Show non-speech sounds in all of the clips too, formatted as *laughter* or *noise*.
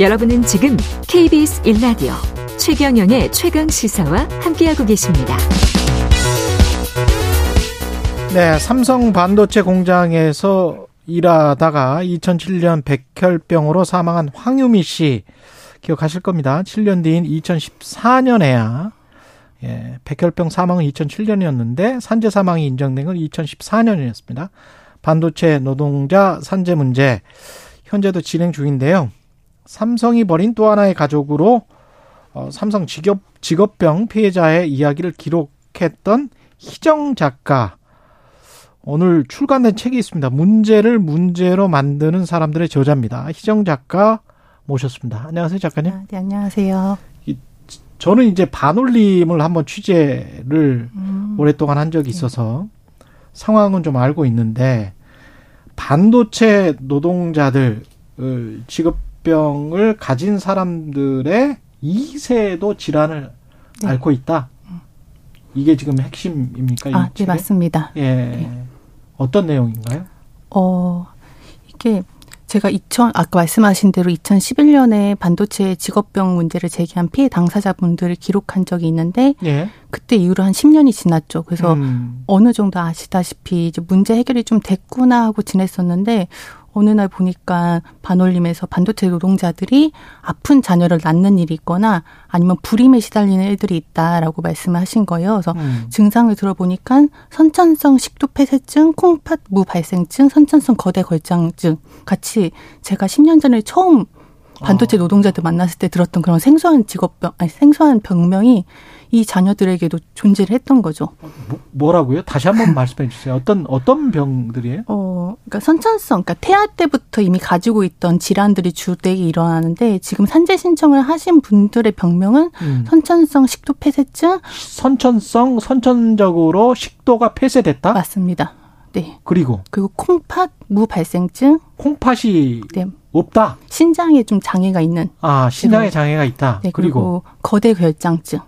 여러분은 지금 KBS 1라디오 최경영의 최강 시사와 함께하고 계십니다. 네, 삼성 반도체 공장에서 일하다가 2007년 백혈병으로 사망한 황유미 씨 기억하실 겁니다. 7년 뒤인 2014년에야 예, 백혈병 사망은 2007년이었는데 산재 사망이 인정된 건 2014년이었습니다. 반도체 노동자 산재 문제 현재도 진행 중인데요. 삼성이 벌인 또 하나의 가족으로 어, 삼성 직업 직업병 피해자의 이야기를 기록했던 희정 작가 오늘 출간된 책이 있습니다. 문제를 문제로 만드는 사람들의 저자입니다. 희정 작가 모셨습니다. 안녕하세요, 작가님. 아, 네, 안녕하세요. 저는 이제 반올림을 한번 취재를 음. 오랫동안 한 적이 네. 있어서 네. 상황은 좀 알고 있는데 반도체 노동자들 직업 병을 가진 사람들의 2세도 질환을 네. 앓고 있다. 이게 지금 핵심입니까? 아, 네, 맞습니다. 예. 네. 어떤 내용인가요? 어, 이게 제가 2000 아까 말씀하신 대로 2011년에 반도체 직업병 문제를 제기한 피해 당사자분들을 기록한 적이 있는데 예. 그때 이후로 한 10년이 지났죠. 그래서 음. 어느 정도 아시다시피 이제 문제 해결이 좀 됐구나 하고 지냈었는데 어느 날 보니까 반올림에서 반도체 노동자들이 아픈 자녀를 낳는 일이 있거나 아니면 불임에 시달리는 애들이 있다라고 말씀을 하신 거예요. 그래서 음. 증상을 들어보니까 선천성 식도 폐쇄증, 콩팥무 발생증, 선천성 거대 걸장증 같이 제가 10년 전에 처음 반도체 어. 노동자들 만났을 때 들었던 그런 생소한 직업병, 아니 생소한 병명이 이 자녀들에게도 존재를 했던 거죠. 뭐, 라고요 다시 한번 *laughs* 말씀해 주세요. 어떤 어떤 병들이에요? 어, 그러니까 선천성, 그러니까 태아 때부터 이미 가지고 있던 질환들이 주되게 일어나는데 지금 산재 신청을 하신 분들의 병명은 음. 선천성 식도 폐쇄증. 선천성 선천적으로 식도가 폐쇄됐다? 맞습니다. 네. 그리고 그리고 콩팥 무발생증. 콩팥이 네. 없다. 신장에 좀 장애가 있는. 아 신장에 장애가 있다. 네, 그리고, 그리고 거대 결장증.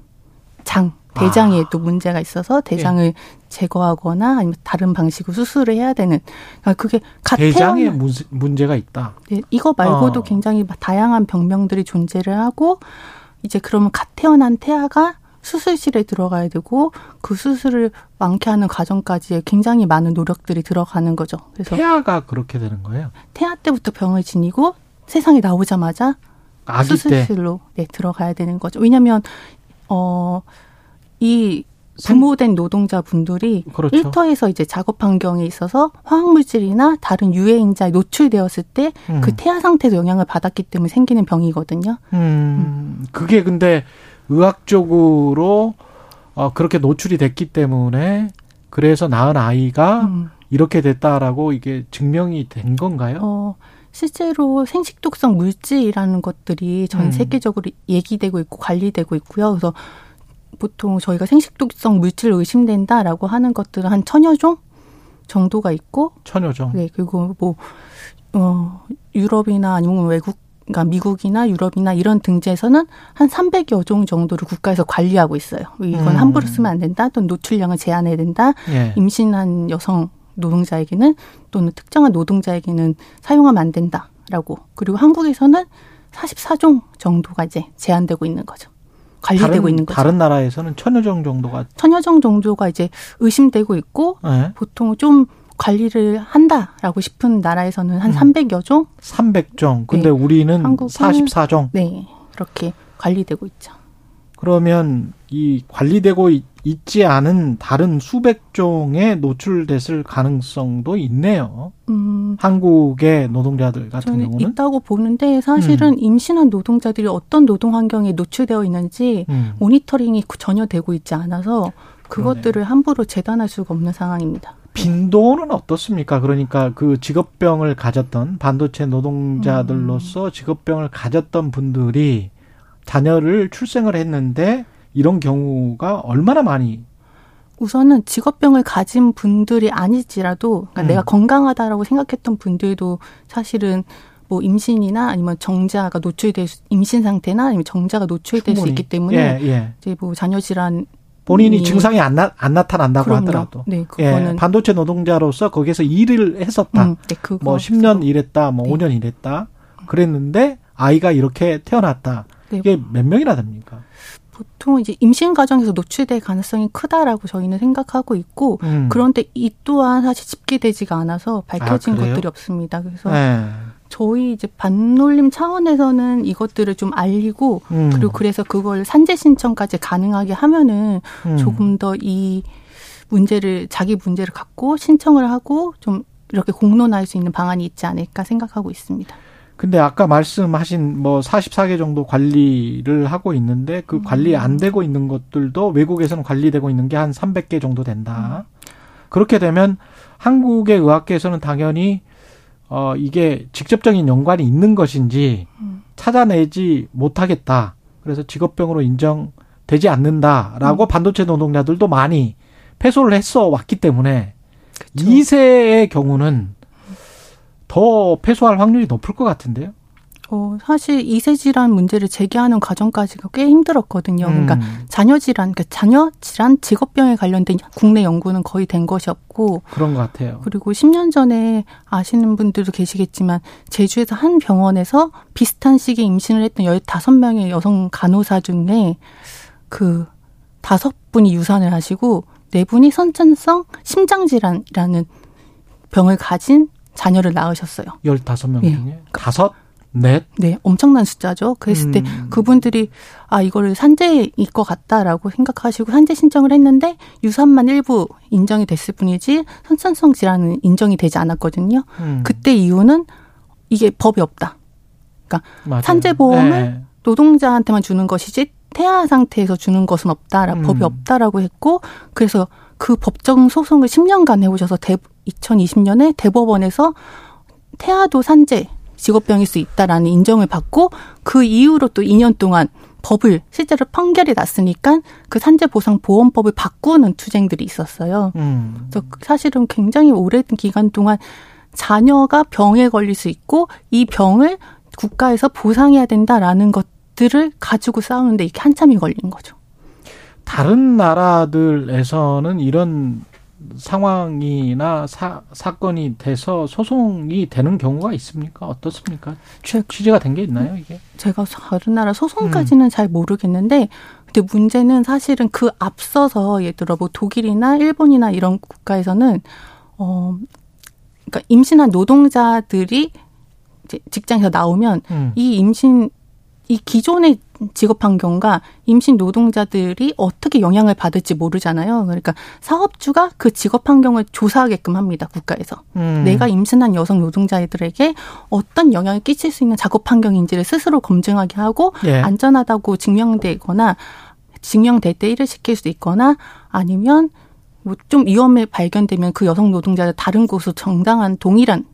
장 대장에 아. 또 문제가 있어서 대장을 예. 제거하거나 아니면 다른 방식으로 수술을 해야 되는 그러니까 그게 대장에 태어난, 문제가 있다. 네, 이거 말고도 어. 굉장히 다양한 병명들이 존재를 하고 이제 그러면 갓 태어난 태아가 수술실에 들어가야 되고 그 수술을 완쾌하는 과정까지 굉장히 많은 노력들이 들어가는 거죠. 그래서 태아가 그렇게 되는 거예요. 태아 때부터 병을 지니고 세상에 나오자마자 수술실로 네, 들어가야 되는 거죠. 왜냐하면 어, 이 부모된 노동자분들이 그렇죠. 일터에서 이제 작업 환경에 있어서 화학물질이나 다른 유해인자에 노출되었을 때그 음. 그 태아 상태에서 영향을 받았기 때문에 생기는 병이거든요. 음, 음. 그게 근데 의학적으로 어, 그렇게 노출이 됐기 때문에 그래서 낳은 아이가 음. 이렇게 됐다라고 이게 증명이 된 건가요? 어, 실제로 생식독성 물질이라는 것들이 전 음. 세계적으로 얘기되고 있고 관리되고 있고요. 그래서 보통 저희가 생식독성 물질 의심된다라고 하는 것들은 한 천여 종 정도가 있고 천여 종. 네, 그리고 뭐 어, 유럽이나 아니면 외국 그러니까 미국이나 유럽이나 이런 등재에서는 한 300여 종 정도를 국가에서 관리하고 있어요. 이건 음. 함부로 쓰면 안 된다. 또는 노출량을 제한해야 된다. 예. 임신한 여성 노동자에게는 또는 특정한 노동자에게는 사용하면 안 된다라고. 그리고 한국에서는 44종 정도가 이제 제한되고 있는 거죠. 관리되고 다른, 있는 거죠. 다른 나라에서는 천여종 정도가 천여종 정도가 이제 의심되고 있고 네. 보통 좀 관리를 한다라고 싶은 나라에서는 한 음. 300여 종? 300종. 근데 네. 우리는 44종. 네. 그렇게 관리되고 있죠. 그러면 이 관리되고 있지 않은 다른 수백 종에 노출됐을 가능성도 있네요. 음, 한국의 노동자들 같은 경우는 있다고 보는데 사실은 음. 임신한 노동자들이 어떤 노동 환경에 노출되어 있는지 음. 모니터링이 전혀 되고 있지 않아서 그것들을 그러네요. 함부로 재단할 수가 없는 상황입니다. 빈도는 어떻습니까? 그러니까 그 직업병을 가졌던 반도체 노동자들로서 음. 직업병을 가졌던 분들이 자녀를 출생을 했는데 이런 경우가 얼마나 많이 우선은 직업병을 가진 분들이 아니지라도 그러니까 음. 내가 건강하다라고 생각했던 분들도 사실은 뭐 임신이나 아니면 정자가 노출될 수, 임신 상태나 아니면 정자가 노출될 충분히. 수 있기 때문에 예, 예. 이제 뭐 자녀 질환 본인이 증상이 안, 나, 안 나타난다고 그럼요. 하더라도 네, 그거는 예, 반도체 노동자로서 거기에서 일을 했었다. 음, 네, 뭐 10년 일했다, 뭐 네. 5년 일했다. 그랬는데 아이가 이렇게 태어났다. 네. 이게 몇 명이나 됩니까? 보통 이제 임신 과정에서 노출될 가능성이 크다라고 저희는 생각하고 있고 음. 그런데 이 또한 사실 집계되지가 않아서 밝혀진 아, 것들이 없습니다. 그래서 네. 저희 이제 반놀림 차원에서는 이것들을 좀 알리고 음. 그리고 그래서 그걸 산재 신청까지 가능하게 하면은 음. 조금 더 이 문제를 자기 문제를 갖고 신청을 하고 좀 이렇게 공론화할 수 있는 방안이 있지 않을까 생각하고 있습니다. 근데 아까 말씀하신 뭐 44개 정도 관리를 하고 있는데 그 음. 관리 안 되고 있는 것들도 외국에서는 관리되고 있는 게 한 300개 정도 된다. 음. 그렇게 되면 한국의 의학계에서는 당연히 어 이게 직접적인 연관이 있는 것인지 음. 찾아내지 못하겠다. 그래서 직업병으로 인정되지 않는다라고 음. 반도체 노동자들도 많이 패소를 했어 왔기 때문에 그쵸. 2세의 경우는 더 패소할 확률이 높을 것 같은데요. 어, 사실 이세 질환 문제를 제기하는 과정까지가 꽤 힘들었거든요. 그러니까 음. 자녀 질환, 그러니까 자녀 질환 직업병에 관련된 국내 연구는 거의 된 것이 없고 그런 것 같아요. 그리고 10년 전에 아시는 분들도 계시겠지만 제주에서 한 병원에서 비슷한 시기에 임신을 했던 15명의 여성 간호사 중에 그 다섯 분이 유산을 하시고 네 분이 선천성 심장 질환이라는 병을 가진 자녀를 낳으셨어요. 15명 예. 중에 다섯 넷? 네, 엄청난 숫자죠. 그랬을 음. 때 그분들이 아 이거를 산재일 것 같다라고 생각하시고 산재 신청을 했는데 유산만 일부 인정이 됐을 뿐이지 선천성 질환은 인정이 되지 않았거든요. 음. 그때 이유는 이게 법이 없다. 그러니까 맞아요. 산재 보험을 네. 노동자한테만 주는 것이지 태아 상태에서 주는 것은 없다라 음. 법이 없다라고 했고 그래서 그 법정 소송을 10년간 해오셔서 대, 2020년에 대법원에서 태아도 산재 직업병일 수 있다라는 인정을 받고 그 이후로 또 2년 동안 법을 실제로 판결이 났으니까 그 산재 보상 보험법을 바꾸는 투쟁들이 있었어요. 음. 그래서 사실은 굉장히 오랜 기간 동안 자녀가 병에 걸릴 수 있고 이 병을 국가에서 보상해야 된다라는 것들을 가지고 싸우는데 이게 한참이 걸린 거죠. 다른 나라들에서는 이런 상황이나 사, 사건이 돼서 소송이 되는 경우가 있습니까? 어떻습니까? 취, 취재가 된 게 있나요, 이게? 제가 다른 나라 소송까지는 음. 잘 모르겠는데, 근데 문제는 사실은 그 앞서서 예를 들어 뭐 독일이나 일본이나 이런 국가에서는, 어, 그러니까 임신한 노동자들이 직장에서 나오면 음. 이 임신 이 기존의 직업 환경과 임신 노동자들이 어떻게 영향을 받을지 모르잖아요. 그러니까 사업주가 그 직업 환경을 조사하게끔 합니다. 국가에서. 음. 내가 임신한 여성 노동자들에게 어떤 영향을 끼칠 수 있는 작업 환경인지를 스스로 검증하게 하고 예. 안전하다고 증명되거나 증명될 때 일을 시킬 수 있거나 아니면 뭐 좀 위험에 발견되면 그 여성 노동자를 다른 곳으로 정당한 동일한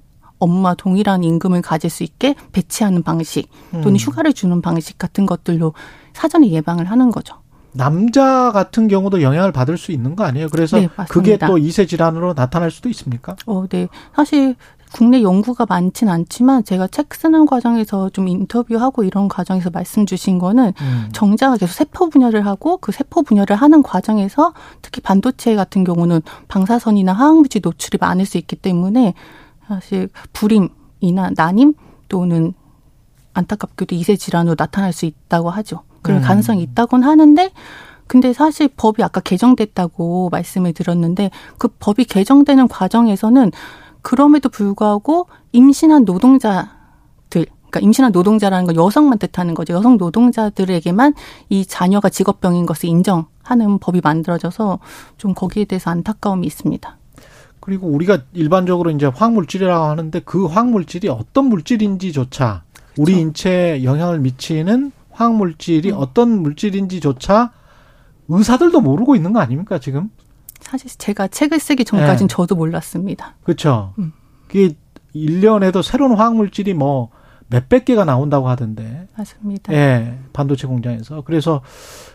업무와 동일한 임금을 가질 수 있게 배치하는 방식 또는 음. 휴가를 주는 방식 같은 것들로 사전에 예방을 하는 거죠. 남자 같은 경우도 영향을 받을 수 있는 거 아니에요? 그래서 네, 그게 또 이세 질환으로 나타날 수도 있습니까? 어, 네. 사실 국내 연구가 많진 않지만 제가 책 쓰는 과정에서 좀 인터뷰하고 이런 과정에서 말씀 주신 거는 음. 정자가 계속 세포 분열을 하고 그 세포 분열을 하는 과정에서 특히 반도체 같은 경우는 방사선이나 화학물질 노출이 많을 수 있기 때문에 사실 불임이나 난임 또는 안타깝게도 이세 질환으로 나타날 수 있다고 하죠. 그럴 음. 가능성이 있다곤 하는데 근데 사실 법이 아까 개정됐다고 말씀을 드렸는데 그 법이 개정되는 과정에서는 그럼에도 불구하고 임신한 노동자들 그러니까 임신한 노동자라는 건 여성만 뜻하는 거죠. 여성 노동자들에게만 이 자녀가 직업병인 것을 인정하는 법이 만들어져서 좀 거기에 대해서 안타까움이 있습니다. 그리고 우리가 일반적으로 이제 화학물질이라고 하는데 그 화학물질이 어떤 물질인지조차 우리 그렇죠. 인체에 영향을 미치는 화학물질이 음. 어떤 물질인지조차 의사들도 모르고 있는 거 아닙니까 지금? 사실 제가 책을 쓰기 전까지는 네. 저도 몰랐습니다. 그렇죠. 음. 그게 1년에도 새로운 화학물질이 뭐 몇백 개가 나온다고 하던데. 맞습니다. 예, 반도체 공장에서. 그래서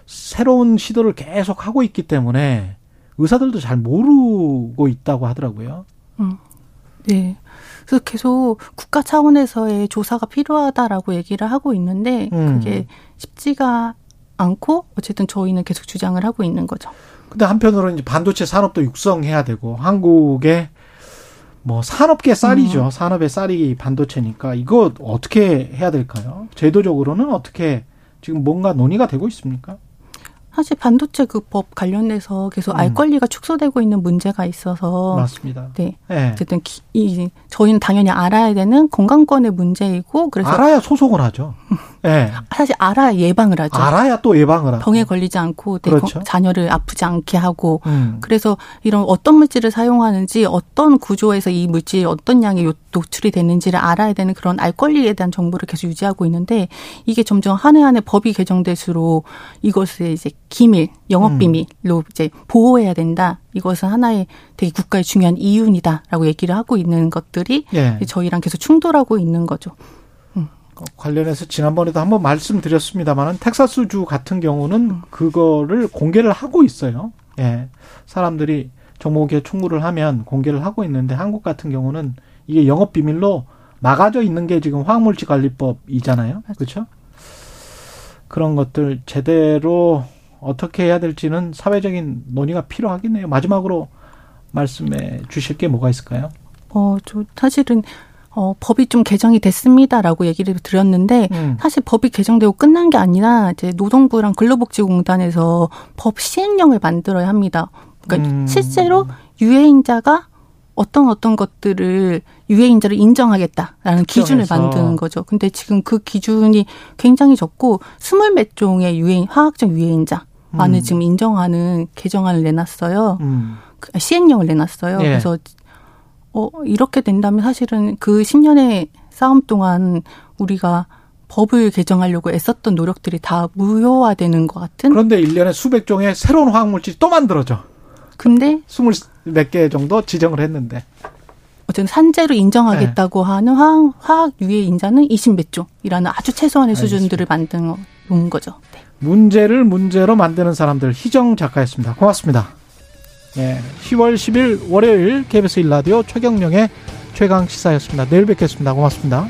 새로운 시도를 계속 하고 있기 때문에 의사들도 잘 모르고 있다고 하더라고요. 음. 네. 그래서 계속 국가 차원에서의 조사가 필요하다라고 얘기를 하고 있는데 음. 그게 쉽지가 않고 어쨌든 저희는 계속 주장을 하고 있는 거죠. 근데 한편으로는 이제 반도체 산업도 육성해야 되고 한국의 뭐 산업계 쌀이죠. 음. 산업의 쌀이 반도체니까 이거 어떻게 해야 될까요? 제도적으로는 어떻게 지금 뭔가 논의가 되고 있습니까? 사실 반도체 그 법 관련해서 계속 음. 알 권리가 축소되고 있는 문제가 있어서 맞습니다. 네. 네. 어쨌든 기, 이 저희는 당연히 알아야 되는 건강권의 문제이고 그래서 알아야 소송을 하죠. *laughs* 네. 사실 알아야 예방을 하죠. 알아야 또 예방을 하고. 병에 걸리지 않고 네, 그렇죠. 자녀를 아프지 않게 하고 음. 그래서 이런 어떤 물질을 사용하는지 어떤 구조에서 이 물질이 어떤 양이 노출이 되는지를 알아야 되는 그런 알 권리에 대한 정보를 계속 유지하고 있는데 이게 점점 한 해 한 해 법이 개정될수록 이것을 이제 기밀, 영업 비밀로 음. 이제 보호해야 된다. 이것은 하나의 되게 국가의 중요한 이윤이다라고 얘기를 하고 있는 것들이 예. 저희랑 계속 충돌하고 있는 거죠. 음. 관련해서 지난번에도 한번 말씀드렸습니다만은 텍사스주 같은 경우는 음. 그거를 공개를 하고 있어요. 예. 사람들이 정보계 충고를 하면 공개를 하고 있는데 한국 같은 경우는 이게 영업 비밀로 막아져 있는 게 지금 화학물질 관리법이잖아요. 그렇죠? 그런 것들 제대로 어떻게 해야 될지는 사회적인 논의가 필요하긴 해요. 마지막으로 말씀해 주실 게 뭐가 있을까요? 어, 저 사실은 어, 법이 좀 개정이 됐습니다라고 얘기를 드렸는데 음. 사실 법이 개정되고 끝난 게 아니라 이제 노동부랑 근로복지공단에서 법 시행령을 만들어야 합니다. 그러니까 음. 실제로 유해인자가 어떤 어떤 것들을 유해인자를 인정하겠다라는 기준을 만드는 거죠. 근데 지금 그 기준이 굉장히 적고 스물 몇 종의 유해인 화학적 유해인자 만을 음. 지금 인정하는 개정안을 내놨어요. 음. 그 시행령을 내놨어요. 예. 그래서 어 이렇게 된다면 사실은 그 10년의 싸움 동안 우리가 법을 개정하려고 애썼던 노력들이 다 무효화되는 것 같은. 그런데 1년에 수백 종의 새로운 화학물질이 또 만들어져. 근데 스물 몇개 정도 지정을 했는데 어쨌든 산재로 인정하겠다고 네. 하는 화학, 화학 유해 인자는 20몇 종이라는 아주 최소한의 알겠습니다. 수준들을 만든 놓은 거죠. 네. 문제를 문제로 만드는 사람들 희정 작가였습니다. 고맙습니다. 예, 10월 10일 월요일 KBS 일라디오 최경령의 최강 시사였습니다. 내일 뵙겠습니다. 고맙습니다.